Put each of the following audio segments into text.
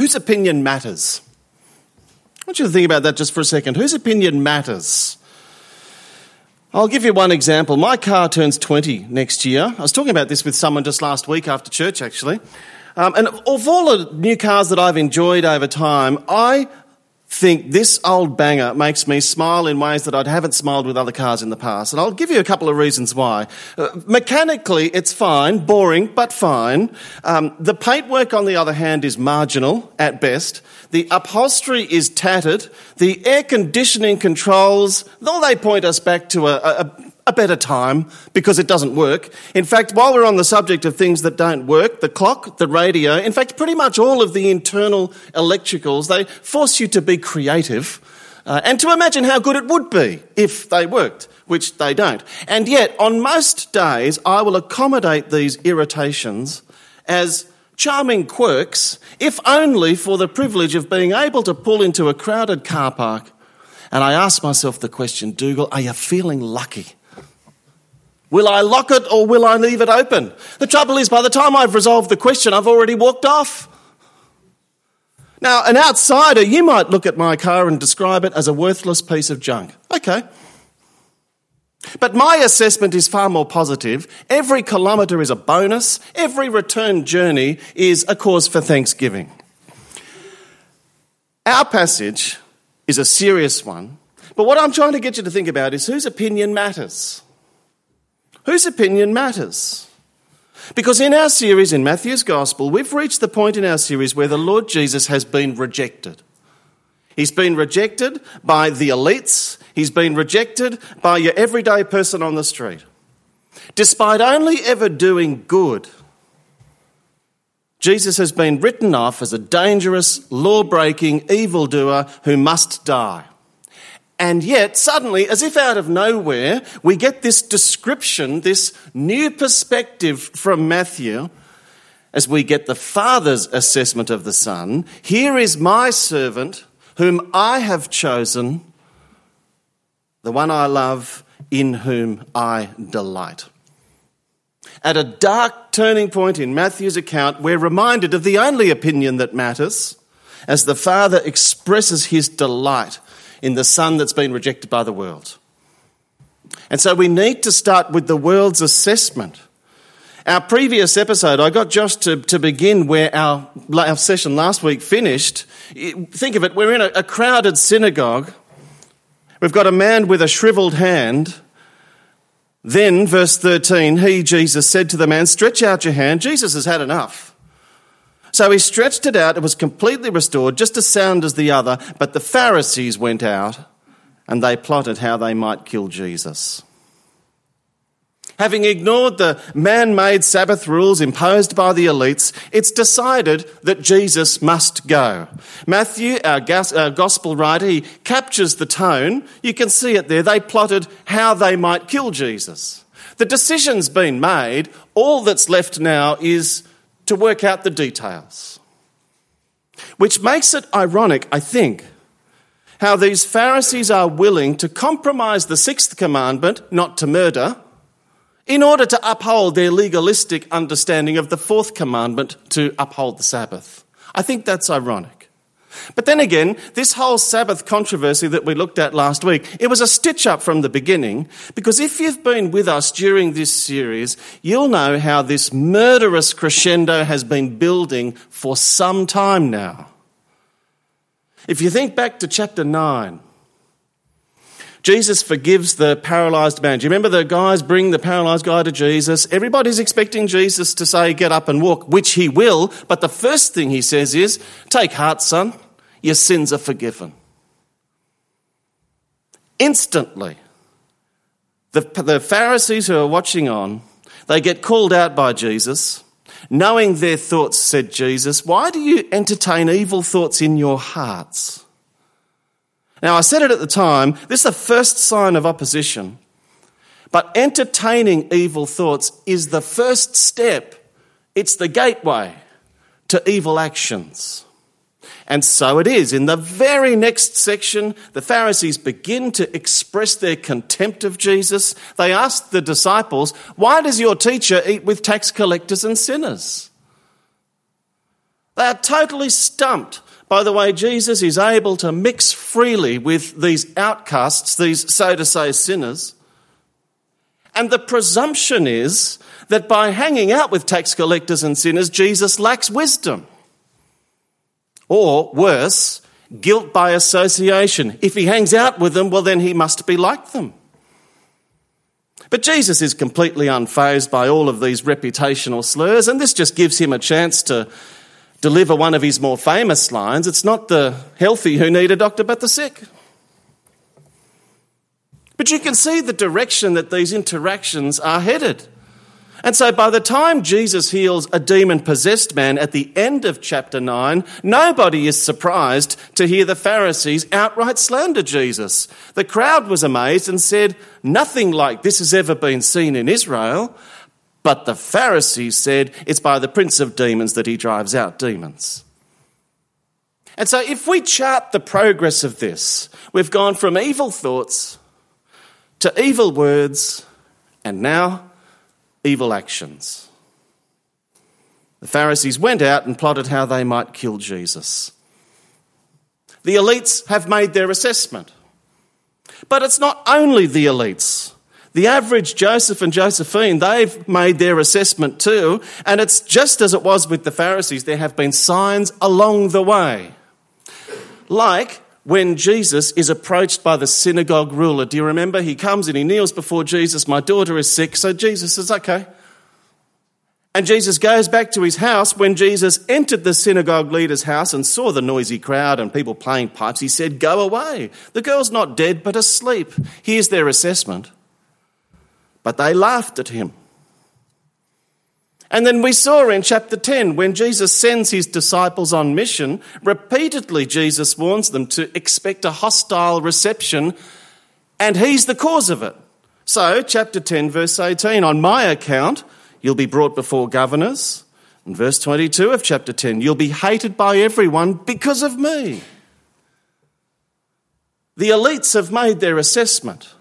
Whose opinion matters? I want you to think about that just for a second. Whose opinion matters? I'll give you one example. My car turns 20 next year. I was talking about this with someone just last week after church, actually. Um, and of all the new cars that I've enjoyed over time, I think this old banger makes me smile in ways that I haven't smiled with other cars in the past. And I'll give you a couple of reasons why. Uh, mechanically, it's fine, boring, but fine. Um, the paintwork, on the other hand, is marginal at best. The upholstery is tattered. The air conditioning controls, though they point us back to a, a, a better time because it doesn't work. In fact, while we're on the subject of things that don't work, the clock, the radio, in fact, pretty much all of the internal electricals, they force you to be creative uh, and to imagine how good it would be if they worked, which they don't. And yet, on most days, I will accommodate these irritations as charming quirks, if only for the privilege of being able to pull into a crowded car park. And I ask myself the question, Dougal, are you feeling lucky? Will I lock it or will I leave it open? The trouble is, by the time I've resolved the question, I've already walked off. Now, an outsider, you might look at my car and describe it as a worthless piece of junk. Okay. But my assessment is far more positive. Every kilometre is a bonus. Every return journey is a cause for thanksgiving. Our passage is a serious one, but what I'm trying to get you to think about is whose opinion matters. Whose opinion matters? Because in our series in Matthew's Gospel, we've reached the point in our series where the Lord Jesus has been rejected. He's been rejected by the elites, he's been rejected by your everyday person on the street. Despite only ever doing good, Jesus has been written off as a dangerous, law breaking evildoer who must die. And yet, suddenly, as if out of nowhere, we get this description, this new perspective from Matthew as we get the Father's assessment of the Son. Here is my servant, whom I have chosen, the one I love, in whom I delight. At a dark turning point in Matthew's account, we're reminded of the only opinion that matters as the Father expresses his delight in the Son that's been rejected by the world. And so we need to start with the world's assessment. Our previous episode, I got Josh to, to begin where our, our session last week finished. Think of it, we're in a, a crowded synagogue. We've got a man with a shriveled hand. Then, verse 13, he, Jesus, said to the man, Stretch out your hand. Jesus has had enough. So he stretched it out, it was completely restored, just as sound as the other. But the Pharisees went out and they plotted how they might kill Jesus. Having ignored the man made Sabbath rules imposed by the elites, it's decided that Jesus must go. Matthew, our, gospel writer, he captures the tone. You can see it there. They plotted how they might kill Jesus. The decision's been made. All that's left now is to work out the details. Which makes it ironic, I think, how these Pharisees are willing to compromise the sixth commandment, not to murder, in order to uphold their legalistic understanding of the fourth commandment, to uphold the Sabbath. I think that's ironic. But then again, this whole Sabbath controversy that we looked at last week, it was a stitch up from the beginning, because if you've been with us during this series, you'll know how this murderous crescendo has been building for some time now. If you think back to chapter 9, Jesus forgives the paralyzed man. Do you remember the guys bring the paralyzed guy to Jesus? Everybody's expecting Jesus to say, Get up and walk, which he will. But the first thing he says is, Take heart, son, your sins are forgiven. Instantly, the, the Pharisees who are watching on, they get called out by Jesus. Knowing their thoughts, said Jesus, Why do you entertain evil thoughts in your hearts? Now, I said it at the time, this is the first sign of opposition. But entertaining evil thoughts is the first step, it's the gateway to evil actions. And so it is. In the very next section, the Pharisees begin to express their contempt of Jesus. They ask the disciples, Why does your teacher eat with tax collectors and sinners? They are totally stumped by the way Jesus is able to mix freely with these outcasts, these so to say sinners. And the presumption is that by hanging out with tax collectors and sinners, Jesus lacks wisdom. Or worse, guilt by association. If he hangs out with them, well, then he must be like them. But Jesus is completely unfazed by all of these reputational slurs, and this just gives him a chance to deliver one of his more famous lines It's not the healthy who need a doctor, but the sick. But you can see the direction that these interactions are headed. And so by the time Jesus heals a demon possessed man at the end of chapter 9, nobody is surprised to hear the Pharisees outright slander Jesus. The crowd was amazed and said, Nothing like this has ever been seen in Israel. But the Pharisees said, It's by the prince of demons that he drives out demons. And so if we chart the progress of this, we've gone from evil thoughts to evil words and now evil actions. The Pharisees went out and plotted how they might kill Jesus. The elites have made their assessment. But it's not only the elites. The average Joseph and Josephine, they've made their assessment too, and it's just as it was with the Pharisees. There have been signs along the way. Like when Jesus is approached by the synagogue ruler. Do you remember? He comes and he kneels before Jesus. My daughter is sick. So Jesus says, okay. And Jesus goes back to his house. When Jesus entered the synagogue leader's house and saw the noisy crowd and people playing pipes, he said, Go away. The girl's not dead, but asleep. Here's their assessment. But they laughed at him. And then we saw in chapter 10 when Jesus sends his disciples on mission, repeatedly Jesus warns them to expect a hostile reception, and he's the cause of it. So, chapter 10, verse 18, on my account, you'll be brought before governors. In verse 22 of chapter 10, you'll be hated by everyone because of me. The elites have made their assessment.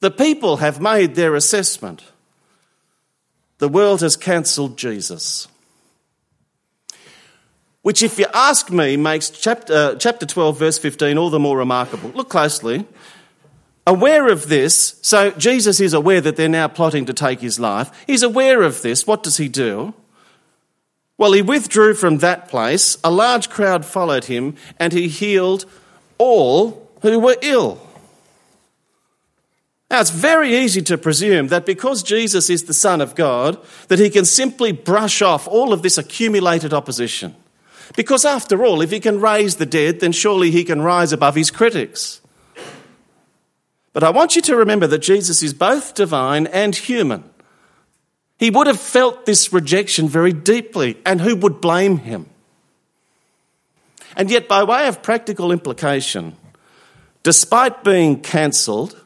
The people have made their assessment. The world has cancelled Jesus. Which, if you ask me, makes chapter, uh, chapter 12, verse 15, all the more remarkable. Look closely. Aware of this, so Jesus is aware that they're now plotting to take his life. He's aware of this. What does he do? Well, he withdrew from that place. A large crowd followed him, and he healed all who were ill. Now, it's very easy to presume that because Jesus is the Son of God, that he can simply brush off all of this accumulated opposition. Because after all, if he can raise the dead, then surely he can rise above his critics. But I want you to remember that Jesus is both divine and human. He would have felt this rejection very deeply, and who would blame him? And yet, by way of practical implication, despite being cancelled,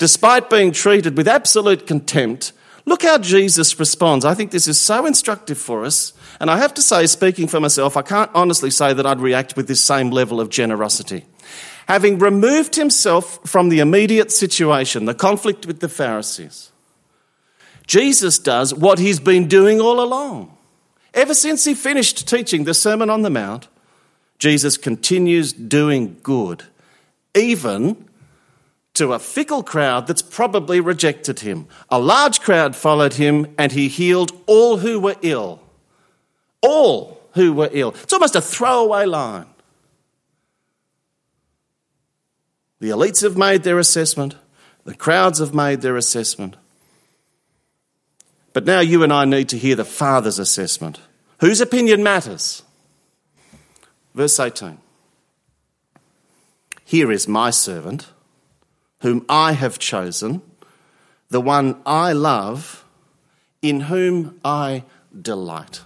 despite being treated with absolute contempt, look how Jesus responds. I think this is so instructive for us. And I have to say, speaking for myself, I can't honestly say that I'd react with this same level of generosity. Having removed himself from the immediate situation, the conflict with the Pharisees, Jesus does what he's been doing all along. Ever since he finished teaching the Sermon on the Mount, Jesus continues doing good, even to a fickle crowd that's probably rejected him. A large crowd followed him, and he healed all who were ill. All who were ill. It's almost a throwaway line. The elites have made their assessment, the crowds have made their assessment. But now you and I need to hear the Father's assessment. Whose opinion matters? Verse 18 Here is my servant whom I have chosen, the one I love, in whom I delight.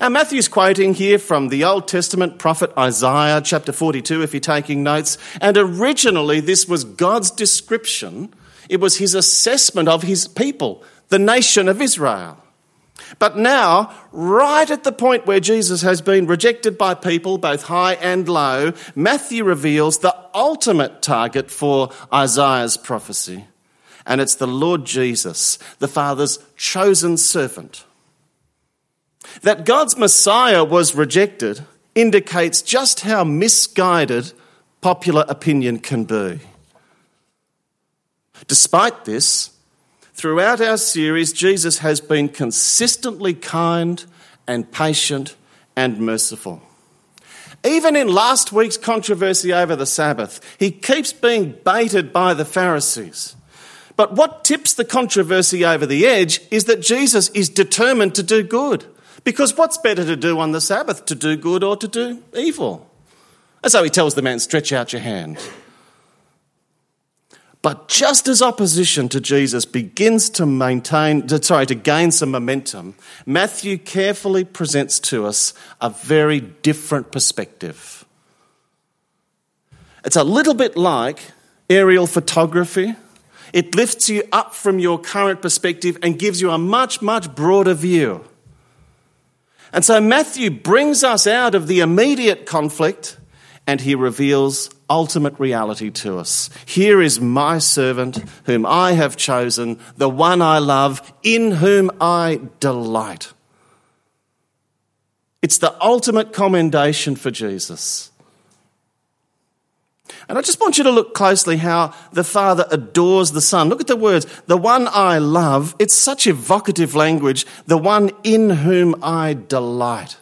Now, Matthew's quoting here from the Old Testament prophet Isaiah, chapter 42, if you're taking notes. And originally, this was God's description, it was his assessment of his people, the nation of Israel. But now, right at the point where Jesus has been rejected by people, both high and low, Matthew reveals the ultimate target for Isaiah's prophecy. And it's the Lord Jesus, the Father's chosen servant. That God's Messiah was rejected indicates just how misguided popular opinion can be. Despite this, throughout our series, Jesus has been consistently kind and patient and merciful. Even in last week's controversy over the Sabbath, he keeps being baited by the Pharisees. But what tips the controversy over the edge is that Jesus is determined to do good. Because what's better to do on the Sabbath, to do good or to do evil? And so he tells the man, Stretch out your hand. But just as opposition to Jesus begins to maintain, sorry, to gain some momentum, Matthew carefully presents to us a very different perspective. It's a little bit like aerial photography. It lifts you up from your current perspective and gives you a much, much broader view. And so Matthew brings us out of the immediate conflict and he reveals ultimate reality to us. Here is my servant whom I have chosen, the one I love, in whom I delight. It's the ultimate commendation for Jesus. And I just want you to look closely how the Father adores the Son. Look at the words, the one I love. It's such evocative language, the one in whom I delight.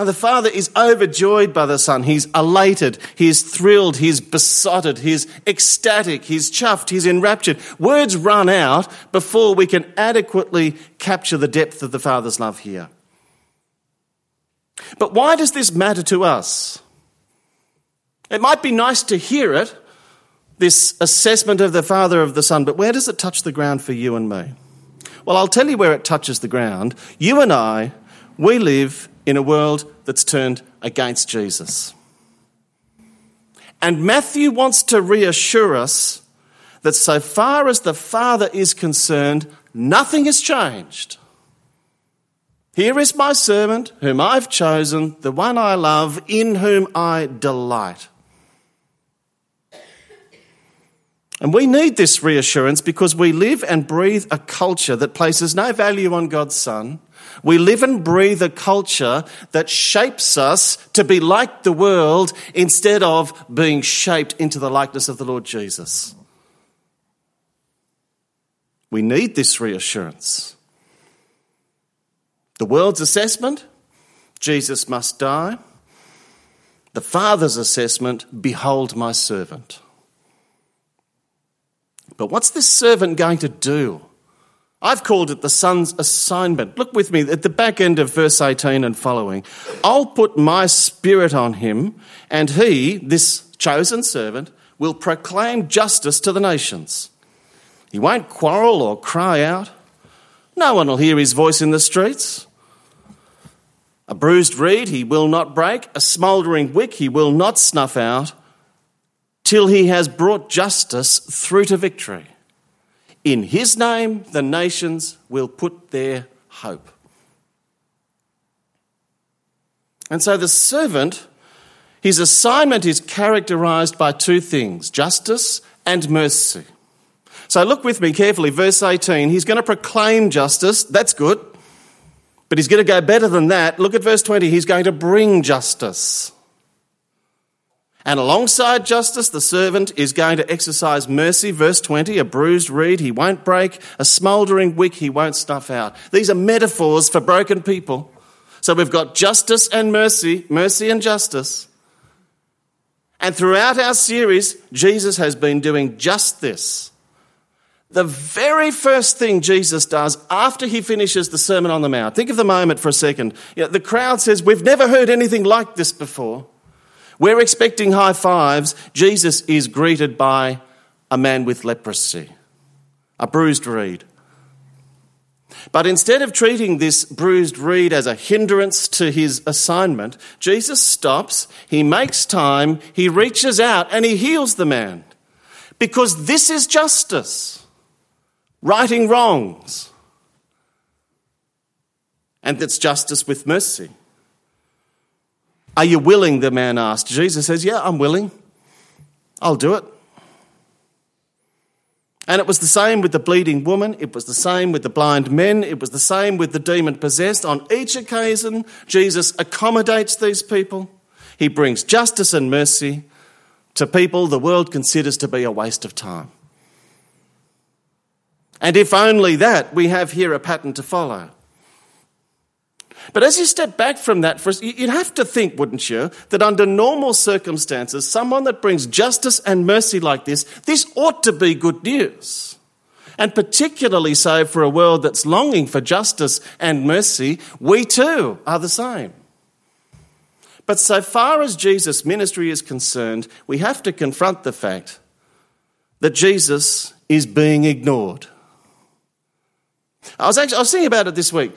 And the Father is overjoyed by the Son. He's elated, he's thrilled, he's besotted, he's ecstatic, he's chuffed, he's enraptured. Words run out before we can adequately capture the depth of the Father's love here. But why does this matter to us? It might be nice to hear it, this assessment of the Father of the Son, but where does it touch the ground for you and me? Well, I'll tell you where it touches the ground. You and I, we live in a world that's turned against Jesus. And Matthew wants to reassure us that so far as the Father is concerned, nothing has changed. Here is my servant, whom I've chosen, the one I love, in whom I delight. And we need this reassurance because we live and breathe a culture that places no value on God's Son. We live and breathe a culture that shapes us to be like the world instead of being shaped into the likeness of the Lord Jesus. We need this reassurance. The world's assessment Jesus must die. The Father's assessment behold my servant. But what's this servant going to do? I've called it the son's assignment. Look with me at the back end of verse 18 and following. I'll put my spirit on him, and he, this chosen servant, will proclaim justice to the nations. He won't quarrel or cry out. No one will hear his voice in the streets. A bruised reed he will not break, a smouldering wick he will not snuff out till he has brought justice through to victory. In his name, the nations will put their hope. And so the servant, his assignment is characterized by two things justice and mercy. So look with me carefully, verse 18. He's going to proclaim justice. That's good. But he's going to go better than that. Look at verse 20. He's going to bring justice. And alongside justice, the servant is going to exercise mercy. Verse 20, a bruised reed he won't break, a smouldering wick he won't snuff out. These are metaphors for broken people. So we've got justice and mercy, mercy and justice. And throughout our series, Jesus has been doing just this. The very first thing Jesus does after he finishes the Sermon on the Mount, think of the moment for a second. You know, the crowd says, We've never heard anything like this before. We're expecting high fives. Jesus is greeted by a man with leprosy, a bruised reed. But instead of treating this bruised reed as a hindrance to his assignment, Jesus stops, he makes time, he reaches out, and he heals the man. Because this is justice, righting wrongs. And that's justice with mercy. Are you willing? The man asked. Jesus says, Yeah, I'm willing. I'll do it. And it was the same with the bleeding woman, it was the same with the blind men, it was the same with the demon possessed. On each occasion, Jesus accommodates these people. He brings justice and mercy to people the world considers to be a waste of time. And if only that, we have here a pattern to follow. But as you step back from that, you'd have to think, wouldn't you, that under normal circumstances, someone that brings justice and mercy like this, this ought to be good news. And particularly so for a world that's longing for justice and mercy, we too are the same. But so far as Jesus' ministry is concerned, we have to confront the fact that Jesus is being ignored. I was actually I was thinking about it this week.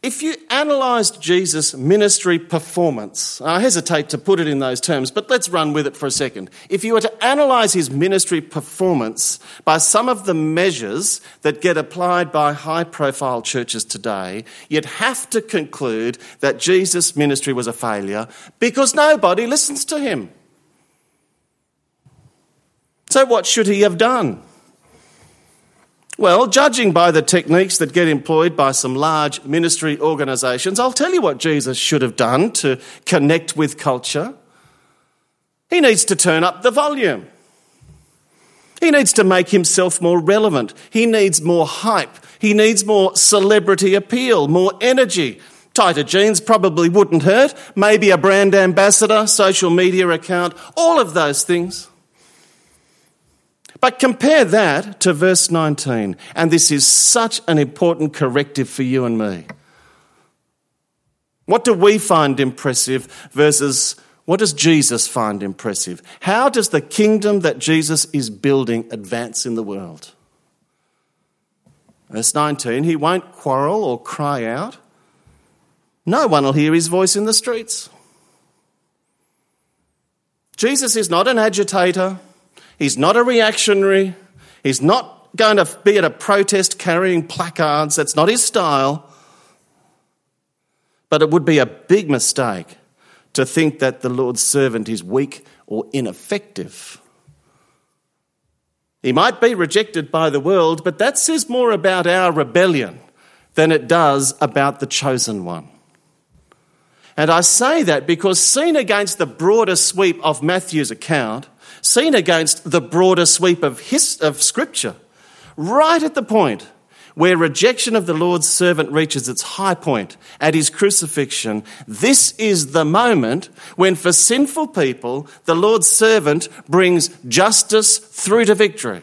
If you analysed Jesus' ministry performance, I hesitate to put it in those terms, but let's run with it for a second. If you were to analyse his ministry performance by some of the measures that get applied by high profile churches today, you'd have to conclude that Jesus' ministry was a failure because nobody listens to him. So, what should he have done? Well, judging by the techniques that get employed by some large ministry organisations, I'll tell you what Jesus should have done to connect with culture. He needs to turn up the volume. He needs to make himself more relevant. He needs more hype. He needs more celebrity appeal, more energy. Tighter jeans probably wouldn't hurt. Maybe a brand ambassador, social media account, all of those things. But compare that to verse 19, and this is such an important corrective for you and me. What do we find impressive versus what does Jesus find impressive? How does the kingdom that Jesus is building advance in the world? Verse 19, he won't quarrel or cry out. No one will hear his voice in the streets. Jesus is not an agitator. He's not a reactionary. He's not going to be at a protest carrying placards. That's not his style. But it would be a big mistake to think that the Lord's servant is weak or ineffective. He might be rejected by the world, but that says more about our rebellion than it does about the chosen one. And I say that because, seen against the broader sweep of Matthew's account, seen against the broader sweep of, his, of Scripture, right at the point where rejection of the Lord's servant reaches its high point at his crucifixion, this is the moment when, for sinful people, the Lord's servant brings justice through to victory.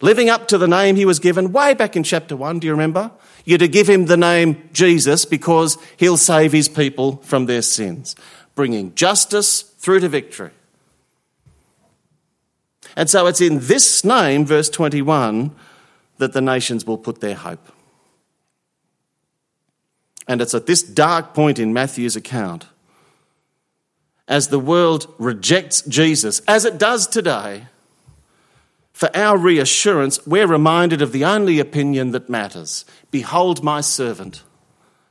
Living up to the name he was given way back in chapter 1, do you remember? You're to give him the name Jesus because he'll save his people from their sins, bringing justice through to victory. And so it's in this name, verse 21, that the nations will put their hope. And it's at this dark point in Matthew's account, as the world rejects Jesus, as it does today, for our reassurance, we're reminded of the only opinion that matters Behold my servant,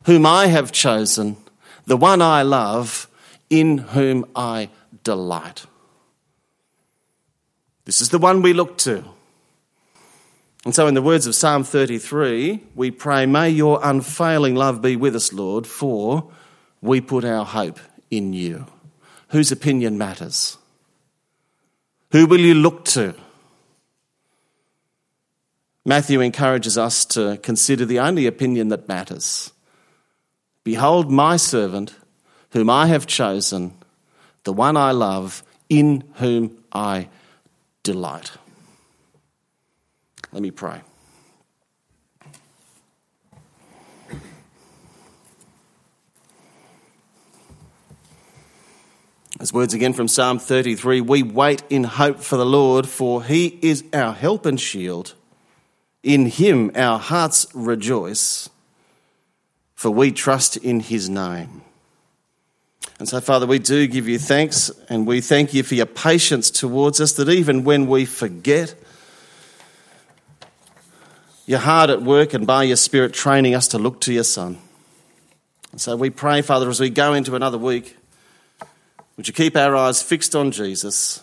whom I have chosen, the one I love, in whom I delight. This is the one we look to. And so, in the words of Psalm 33, we pray, May your unfailing love be with us, Lord, for we put our hope in you. Whose opinion matters? Who will you look to? Matthew encourages us to consider the only opinion that matters. Behold, my servant, whom I have chosen, the one I love, in whom I delight. Let me pray. As words again from Psalm 33 We wait in hope for the Lord, for he is our help and shield. In him our hearts rejoice, for we trust in his name. And so, Father, we do give you thanks and we thank you for your patience towards us that even when we forget, you're hard at work and by your Spirit training us to look to your Son. And so we pray, Father, as we go into another week, would you keep our eyes fixed on Jesus?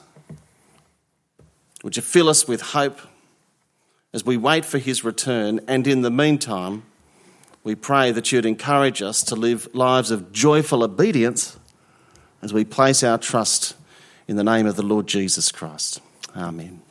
Would you fill us with hope? as we wait for his return. And in the meantime, we pray that you'd encourage us to live lives of joyful obedience as we place our trust in the name of the Lord Jesus Christ. Amen.